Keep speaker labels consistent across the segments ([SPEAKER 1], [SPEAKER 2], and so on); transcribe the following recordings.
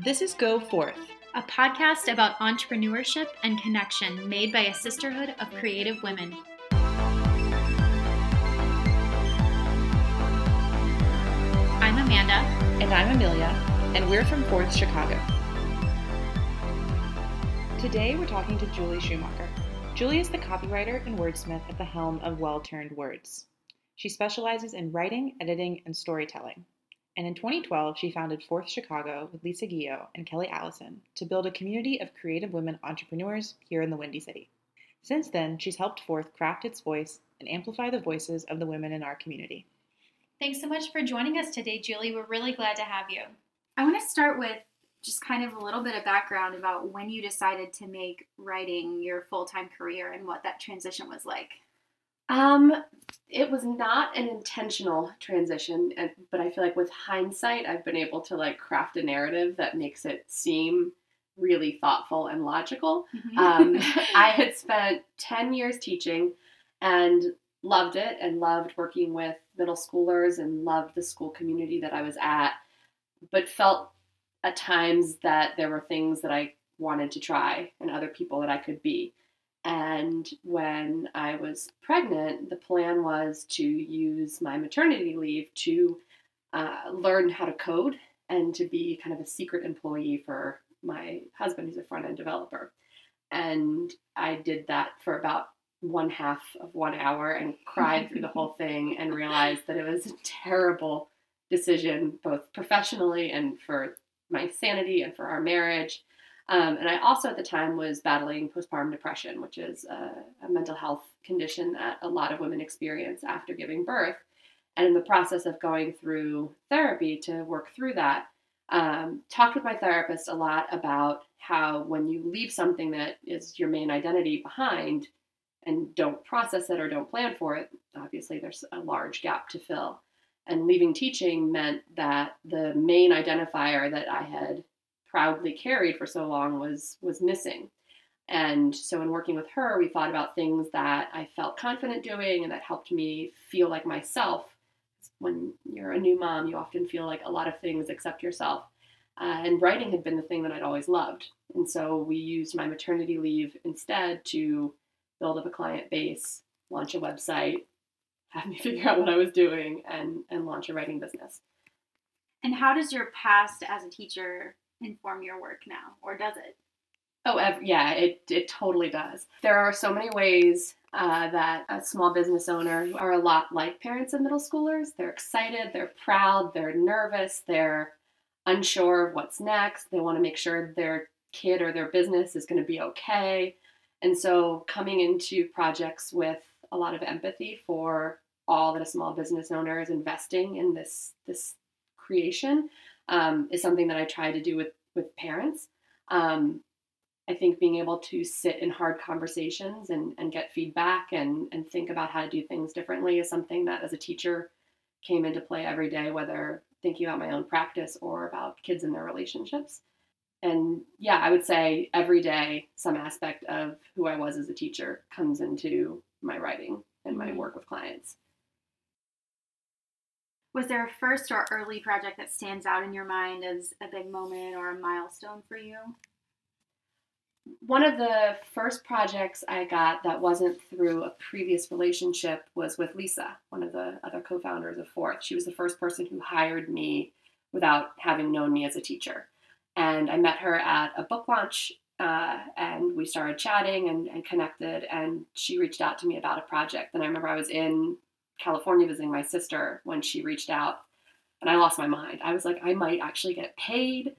[SPEAKER 1] This is Go Forth,
[SPEAKER 2] a podcast about entrepreneurship and connection made by a sisterhood of creative women. I'm Amanda.
[SPEAKER 1] And I'm Amelia, and we're from Forth, Chicago. Today we're talking to Julie Schumacher. Julie is the copywriter and wordsmith at the helm of Well Turned Words. She specializes in writing, editing, and storytelling. And in 2012, she founded Forth Chicago with Lisa Guillot and Kelly Allison to build a community of creative women entrepreneurs here in the Windy City. Since then, she's helped Forth craft its voice and amplify the voices of the women in our community.
[SPEAKER 2] Thanks so much for joining us today, Julie. We're really glad to have you.
[SPEAKER 3] I want to start with just kind of a little bit of background about when you decided to make writing your full time career and what that transition was like.
[SPEAKER 4] Um, it was not an intentional transition, but I feel like with hindsight, I've been able to like craft a narrative that makes it seem really thoughtful and logical. Mm-hmm. Um, I had spent 10 years teaching and loved it and loved working with middle schoolers and loved the school community that I was at, but felt at times that there were things that I wanted to try and other people that I could be. And when I was pregnant, the plan was to use my maternity leave to uh, learn how to code and to be kind of a secret employee for my husband, who's a front end developer. And I did that for about one half of one hour and cried through the whole thing and realized that it was a terrible decision, both professionally and for my sanity and for our marriage. Um, and I also at the time was battling postpartum depression, which is a, a, mental health condition that a lot of women experience after giving birth. And in the process of going through therapy to work through that, um, talked with my therapist a lot about how when you leave something that is your main identity behind and don't process it or don't plan for it, obviously there's a large gap to fill. And leaving teaching meant that the main identifier that I had proudly carried for so long was was missing. And so in working with her, we thought about things that I felt confident doing and that helped me feel like myself. When you're a new mom, you often feel like a lot of things except yourself. Uh, and writing had been the thing that I'd always loved. And so we used my maternity leave instead to build up a client base, launch a website, have me figure out what I was doing, and, and launch a writing business.
[SPEAKER 3] And how does your past as a teacher inform your work now, or does it?
[SPEAKER 4] Oh, yeah, it, it totally does. There are so many ways uh, that a small business owner are a lot like parents of middle schoolers. They're excited, they're proud, they're nervous, they're unsure of what's next. They want to make sure their kid or their business is going to be okay. And so coming into projects with a lot of empathy for all that a small business owner is investing in this this creation um, is something that I try to do with with parents. Um, I think being able to sit in hard conversations and, and get feedback and, and think about how to do things differently is something that as a teacher came into play every day, whether thinking about my own practice or about kids and their relationships. And yeah, I would say every day some aspect of who I was as a teacher comes into my writing and my mm-hmm. work with clients.
[SPEAKER 3] Was there a first or early project that stands out in your mind as a big moment or a milestone for you?
[SPEAKER 4] One of the first projects I got that wasn't through a previous relationship was with Lisa, one of the other co founders of Forth. She was the first person who hired me without having known me as a teacher. And I met her at a book launch uh, and we started chatting and, and, connected. And she reached out to me about a project. And I remember I was in California visiting my sister when she reached out, and I lost my mind. I was like, I might actually get paid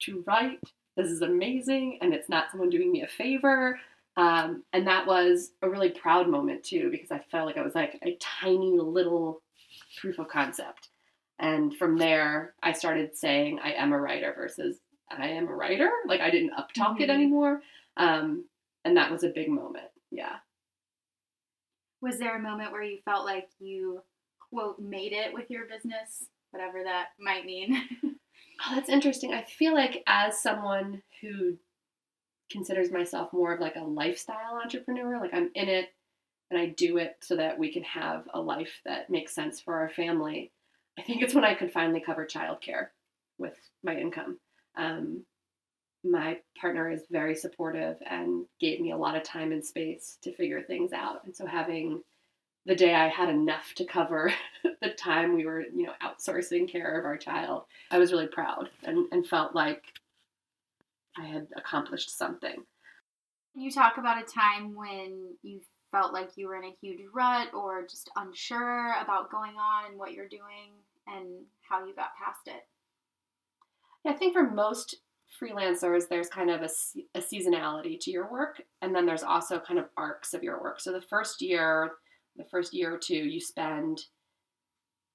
[SPEAKER 4] to write. This is amazing, and it's not someone doing me a favor. Um, and that was a really proud moment too, because I felt like I was like a tiny little proof of concept. And from there, I started saying I am a writer versus I am a writer. Like I didn't uptalk mm-hmm. it anymore. Um, and that was a big moment. Yeah
[SPEAKER 3] was there a moment where you felt like you quote made it with your business whatever that might mean?
[SPEAKER 4] Oh, that's interesting. I feel like as someone who considers myself more of like a lifestyle entrepreneur like i'm in it and i do it so that we can have a life that makes sense for our family i think it's when i could finally cover childcare with my income. Um, my partner is very supportive and gave me a lot of time and space to figure things out. And so having the day I had enough to cover the time we were, you know, outsourcing care of our child, I was really proud and, and felt like I had accomplished something.
[SPEAKER 3] You talk about a time when you felt like you were in a huge rut or just unsure about going on and what you're doing and how you got past it?
[SPEAKER 4] I think for most freelancers, there's kind of a, a, seasonality to your work, and then there's also kind of arcs of your work. So the first year, the first year or two, you spend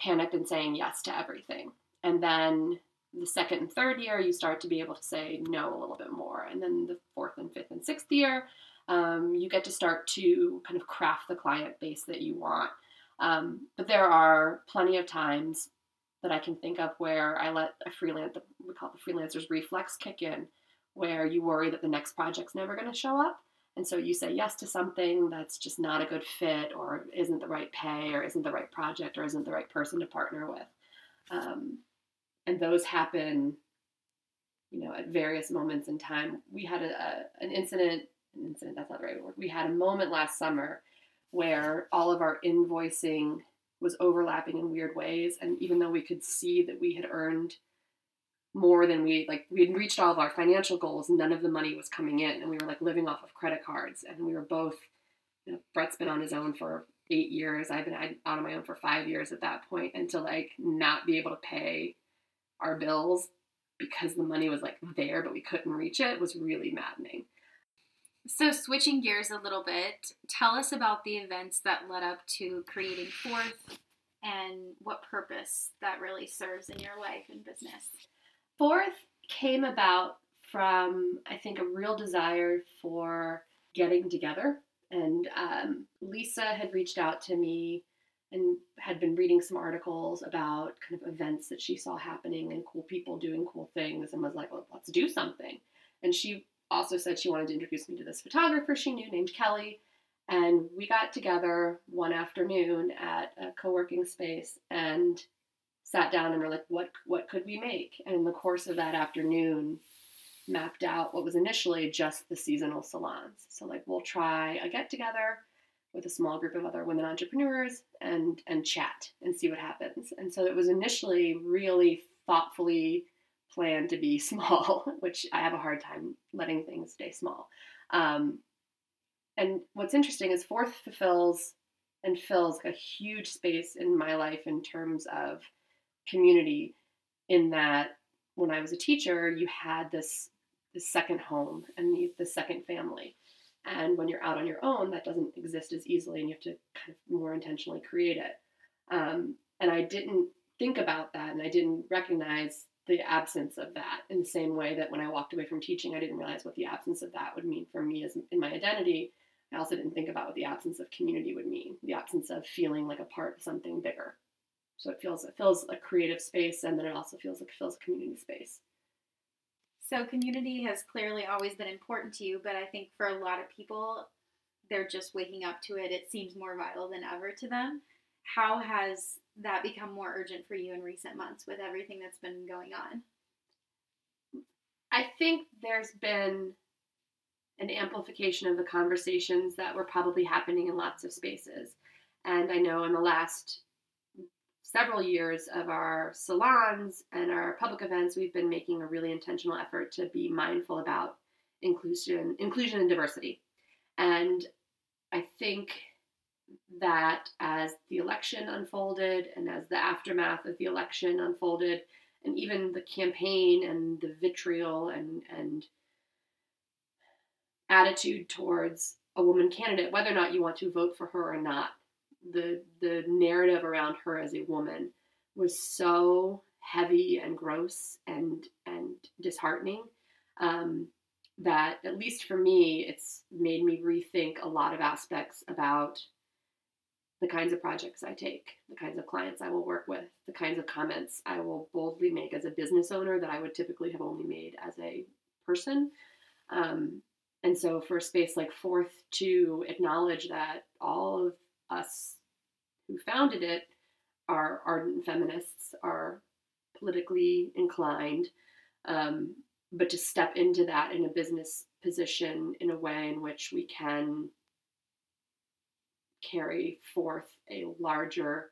[SPEAKER 4] panicked and saying yes to everything. And then the second and third year, you start to be able to say no a little bit more. And then the fourth and fifth and sixth year, um, you get to start to kind of craft the client base that you want. Um, but there are plenty of times that I can think of where I let a freelance, we call it the freelancer's reflex kick in, where you worry that the next project's never going to show up. And so you say yes to something that's just not a good fit or isn't the right pay or isn't the right project or isn't the right person to partner with. Um, and those happen, you know, at various moments in time. We had a, a, an incident, an incident, that's not the right word. We had a moment last summer where all of our invoicing was overlapping in weird ways. And even though we could see that we had earned more than we like we had reached all of our financial goals none of the money was coming in and we were like living off of credit cards and we were both you know brett's been on his own for eight years i've been out on my own for five years at that point and to like not be able to pay our bills because the money was like there but we couldn't reach it was really maddening
[SPEAKER 3] so, switching gears a little bit, tell us about the events that led up to creating Forth and what purpose that really serves in your life and business.
[SPEAKER 4] Forth came about from, I think, a real desire for getting together. And um, Lisa had reached out to me and had been reading some articles about kind of events that she saw happening and cool people doing cool things and was like, well, let's do something. And she also said she wanted to introduce me to this photographer she knew named Kelly. And we got together one afternoon at a co working space and sat down and were like, what, what could we make? And in the course of that afternoon, mapped out what was initially just the seasonal salons. So, like, we'll try a get together with a small group of other women entrepreneurs and and chat and see what happens. And so it was initially really thoughtfully plan to be small, which I have a hard time letting things stay small. Um, and what's interesting is Forth fulfills and fills a huge space in my life in terms of community. In that, when I was a teacher, you had this this second home and the, the second family. And when you're out on your own, that doesn't exist as easily, and you have to kind of more intentionally create it. Um, and I didn't think about that, and I didn't recognize the absence of that in the same way that when I walked away from teaching, I didn't realize what the absence of that would mean for me as in my identity. I also didn't think about what the absence of community would mean, the absence of feeling like a part of something bigger. So it feels it fills a creative space, and then it also feels like it fills a community space.
[SPEAKER 3] So community has clearly always been important to you, but I think for a lot of people, they're just waking up to it. It seems more vital than ever to them. How has that become more urgent for you in recent months with everything that's been going on?
[SPEAKER 4] I think there's been an amplification of the conversations that were probably happening in lots of spaces. And I know in the last several years of our salons and our public events, we've been making a really intentional effort to be mindful about inclusion, inclusion and diversity. And I think that as the election unfolded and as the aftermath of the election unfolded, and even the campaign and the vitriol and, and attitude towards a woman candidate, whether or not you want to vote for her or not, the the narrative around her as a woman was so heavy and gross and and disheartening um, that at least for me, it's made me rethink a lot of aspects about the kinds of projects I take, the kinds of clients I will work with, the kinds of comments I will boldly make as a business owner that I would typically have only made as a person. Um, and so, for a space like Forth to acknowledge that all of us who founded it are ardent feminists, are politically inclined, um, but to step into that in a business position in a way in which we can carry forth a larger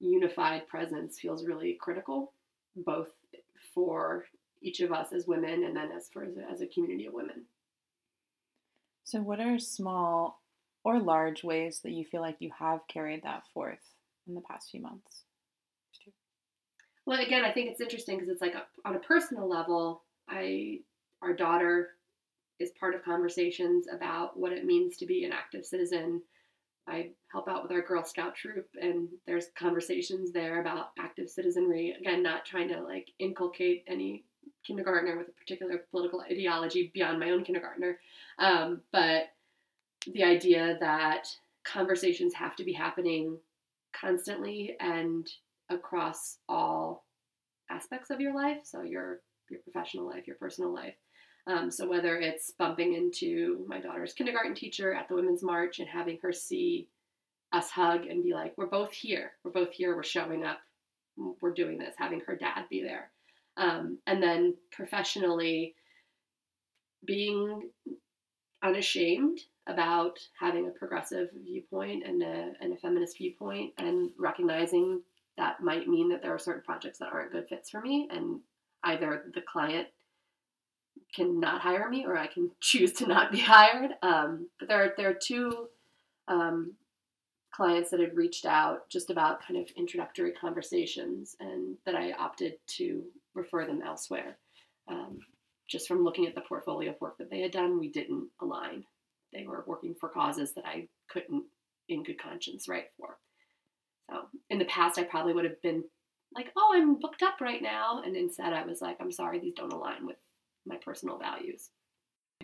[SPEAKER 4] unified presence feels really critical, both for each of us as women and then as for as a, community of women.
[SPEAKER 1] So, what are small or large ways that you feel like you have carried that forth in the past few months?
[SPEAKER 4] Well, again, I think it's interesting because it's like a, on a personal level, I our daughter is part of conversations about what it means to be an active citizen. I help out with our Girl Scout troop, and there's conversations there about active citizenry. Again, not trying to like inculcate any kindergartner with a particular political ideology beyond my own kindergartner, um, but the idea that conversations have to be happening constantly and across all aspects of your life. So your your professional life, your personal life. Um, so whether it's bumping into my daughter's kindergarten teacher at the Women's March and having her see us hug and be like, "We're both here. We're both here. We're showing up. We're doing this." Having her dad be there, um, and then professionally being unashamed about having a progressive viewpoint and a, and a feminist viewpoint and recognizing that might mean that there are certain projects that aren't good fits for me and either the client can not hire me or I can choose to not be hired. Um, but there are, there are two um, clients that had reached out just about kind of introductory conversations and that I opted to refer them elsewhere. Um, just from looking at the portfolio of work that they had done, we didn't align. They were working for causes that I couldn't, in good conscience, write for. So in the past, I probably would have been like, oh, I'm booked up right now. And instead, I was like, I'm sorry, these don't align with my personal values.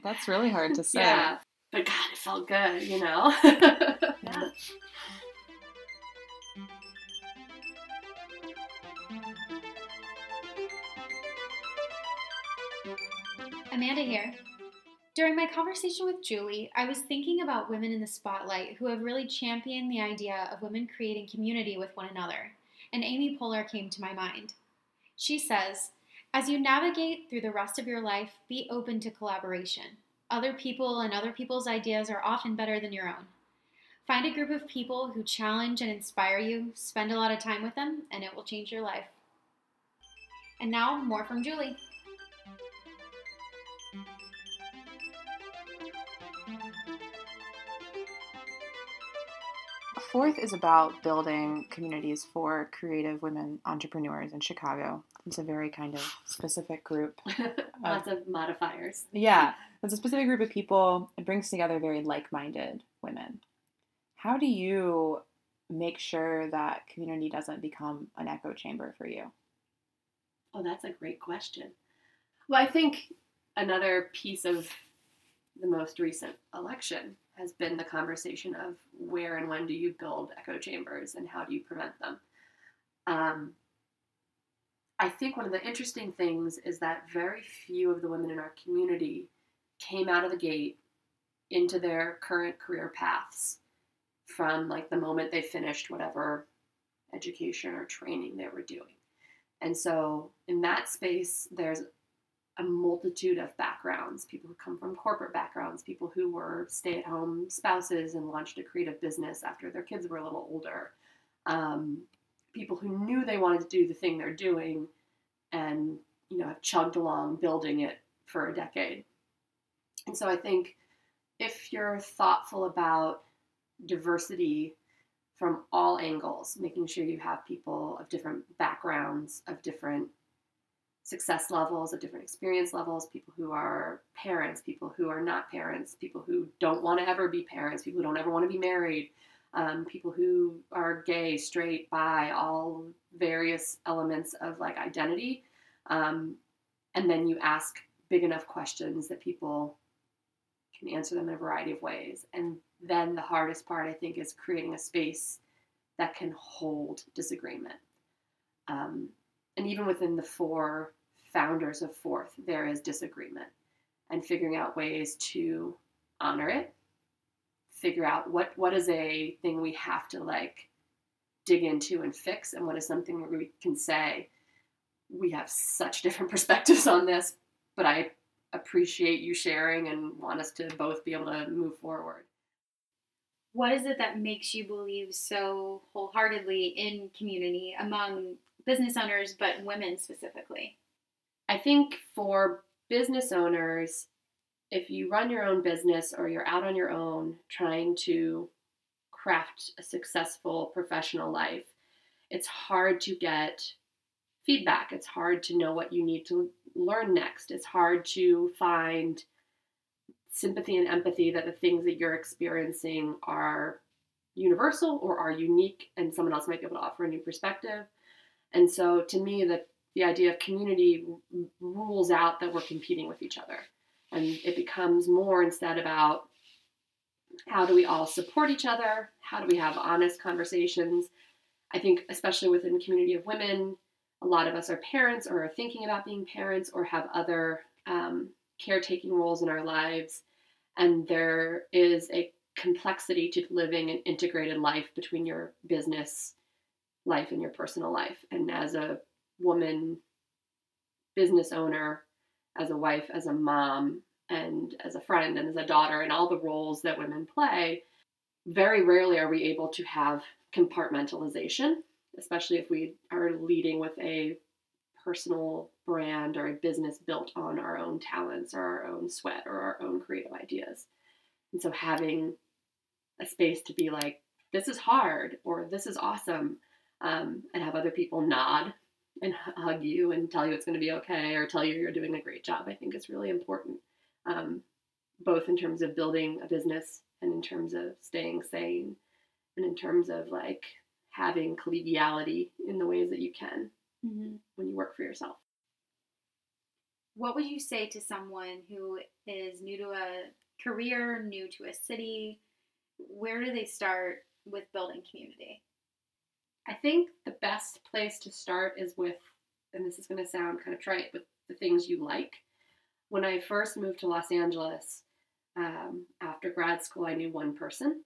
[SPEAKER 1] That's really hard to say.
[SPEAKER 4] yeah. But God, it felt good, you know? yeah.
[SPEAKER 2] Amanda here. During my conversation with Julie, I was thinking about women in the spotlight who have really championed the idea of women creating community with one another, and Amy Poehler came to my mind. She says, As you navigate through the rest of your life, be open to collaboration. Other people and other people's ideas are often better than your own. Find a group of people who challenge and inspire you, spend a lot of time with them, and it will change your life. And now, more from Julie.
[SPEAKER 1] Forth is about building communities for creative women entrepreneurs in Chicago. It's a very kind of specific group.
[SPEAKER 4] Lots of modifiers.
[SPEAKER 1] Yeah, it's a specific group of people. It brings together very like minded women. How do you make sure that community doesn't become an echo chamber for you?
[SPEAKER 4] Oh, that's a great question. Well, I think another piece of the most recent election has been the conversation of where and when do you build echo chambers and how do you prevent them. Um, I think one of the interesting things is that very few of the women in our community came out of the gate into their current career paths from like the moment they finished whatever education or training they were doing. And so in that space, there's a multitude of backgrounds people who come from corporate backgrounds, people who were stay at home spouses and launched a creative business after their kids were a little older, um, people who knew they wanted to do the thing they're doing and you know have chugged along building it for a decade. And so I think if you're thoughtful about diversity from all angles, making sure you have people of different backgrounds, of different success levels, of different experience levels, people who are parents, people who are not parents, people who don't want to ever be parents, people who don't ever want to be married, um, people who are gay, straight, bi, all various elements of like identity. Um, and then you ask big enough questions that people can answer them in a variety of ways. And then the hardest part, I think, is creating a space that can hold disagreement. Um, and even within the four founders of Forth, there is disagreement and figuring out ways to honor it, figure out what, what is a thing we have to like dig into and fix, and what is something where we can say, we have such different perspectives on this, but I appreciate you sharing and want us to both be able to move forward.
[SPEAKER 3] What is it that makes you believe so wholeheartedly in community among business owners, but women specifically?
[SPEAKER 4] I think for business owners, if you run your own business or you're out on your own trying to craft a successful professional life, it's hard to get feedback. It's hard to know what you need to learn next. It's hard to find sympathy and empathy that the things that you're experiencing are universal or are unique and someone else might be able to offer a new perspective. And so to me the the idea of community rules out that we're competing with each other. And it becomes more instead about how do we all support each other? How do we have honest conversations? I think, especially within community of women, a lot of us are parents or are thinking about being parents or have other um, caretaking roles in our lives. And there is a complexity to living an integrated life between your business life and your personal life. And as a woman business owner, as a wife, as a mom, and as a friend, and as a daughter, and all the roles that women play, very rarely are we able to have compartmentalization, especially if we are leading with a personal brand or a business built on our own talents or our own sweat or our own creative ideas. And so having a space to be like, this is hard or this is awesome, um, and have other people nod and hug you and tell you it's going to be okay or tell you you're doing a great job, I think is really important, um, both in terms of building a business and in terms of staying sane and in terms of like having collegiality in the ways that you can mm-hmm. when you work for yourself.
[SPEAKER 3] What would you say to someone who is new to a career, new to a city? Where do they start with building community?
[SPEAKER 4] I think the best place to start is with, and this is going to sound kind of trite, but the things you like. When I first moved to Los Angeles um, after grad school, I knew one person.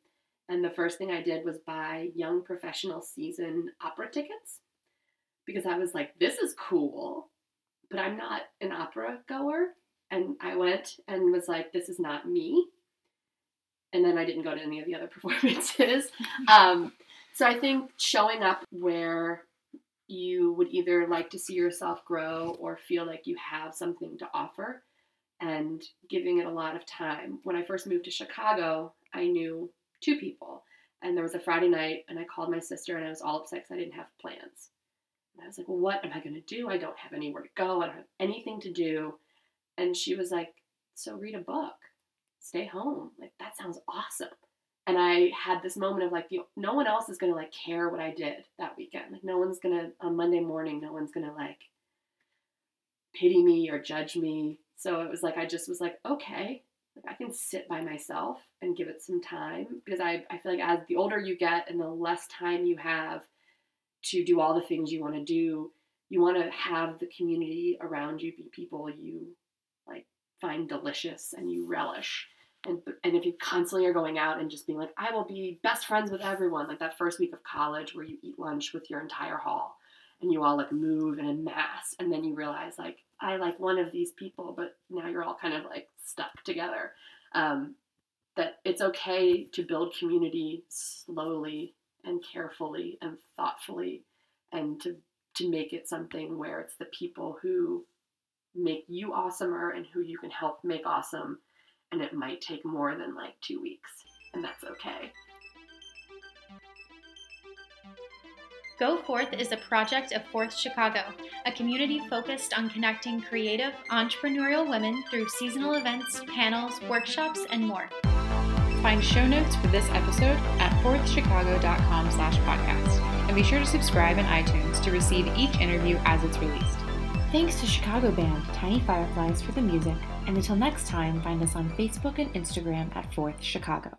[SPEAKER 4] And the first thing I did was buy young professional season opera tickets because I was like, this is cool, but I'm not an opera goer. And I went and was like, this is not me. And then I didn't go to any of the other performances. um, so I think showing up where you would either like to see yourself grow or feel like you have something to offer and giving it a lot of time. When I first moved to Chicago, I knew two people. And there was a Friday night, and I called my sister, and I was all upset because I didn't have plans. And I was like, well, what am I going to do? I don't have anywhere to go. I don't have anything to do. And she was like, so read a book, stay home. Like, that sounds awesome and I had this moment of like, no one else is gonna like care what I did that weekend. Like, no one's gonna on Monday morning, no one's gonna like pity me or judge me. So it was like I just was like, okay, like I can sit by myself and give it some time because I I feel like as the older you get and the less time you have to do all the things you want to do, you want to have the community around you be people you like find delicious and you relish and and if you constantly are going out and just being like I will be best friends with everyone like that first week of college where you eat lunch with your entire hall and you all like move in a mass and then you realize like I like one of these people but now you're all kind of like stuck together. Um, that it's okay to build community slowly and carefully and thoughtfully and to to make it something where it's the people who make you awesomer and who you can help make awesome and it might take more than like two weeks, and that's okay.
[SPEAKER 2] Go Forth is a project of Forth Chicago, a community focused on connecting creative, entrepreneurial women through seasonal events, panels, workshops, and more.
[SPEAKER 1] Find show notes for this episode at forthchicago.com slash podcast. And be sure to subscribe in iTunes to receive each interview as it's released. Thanks to Chicago band Tiny Fireflies for the music, and until next time, find us on Facebook and Instagram at Forth Chicago.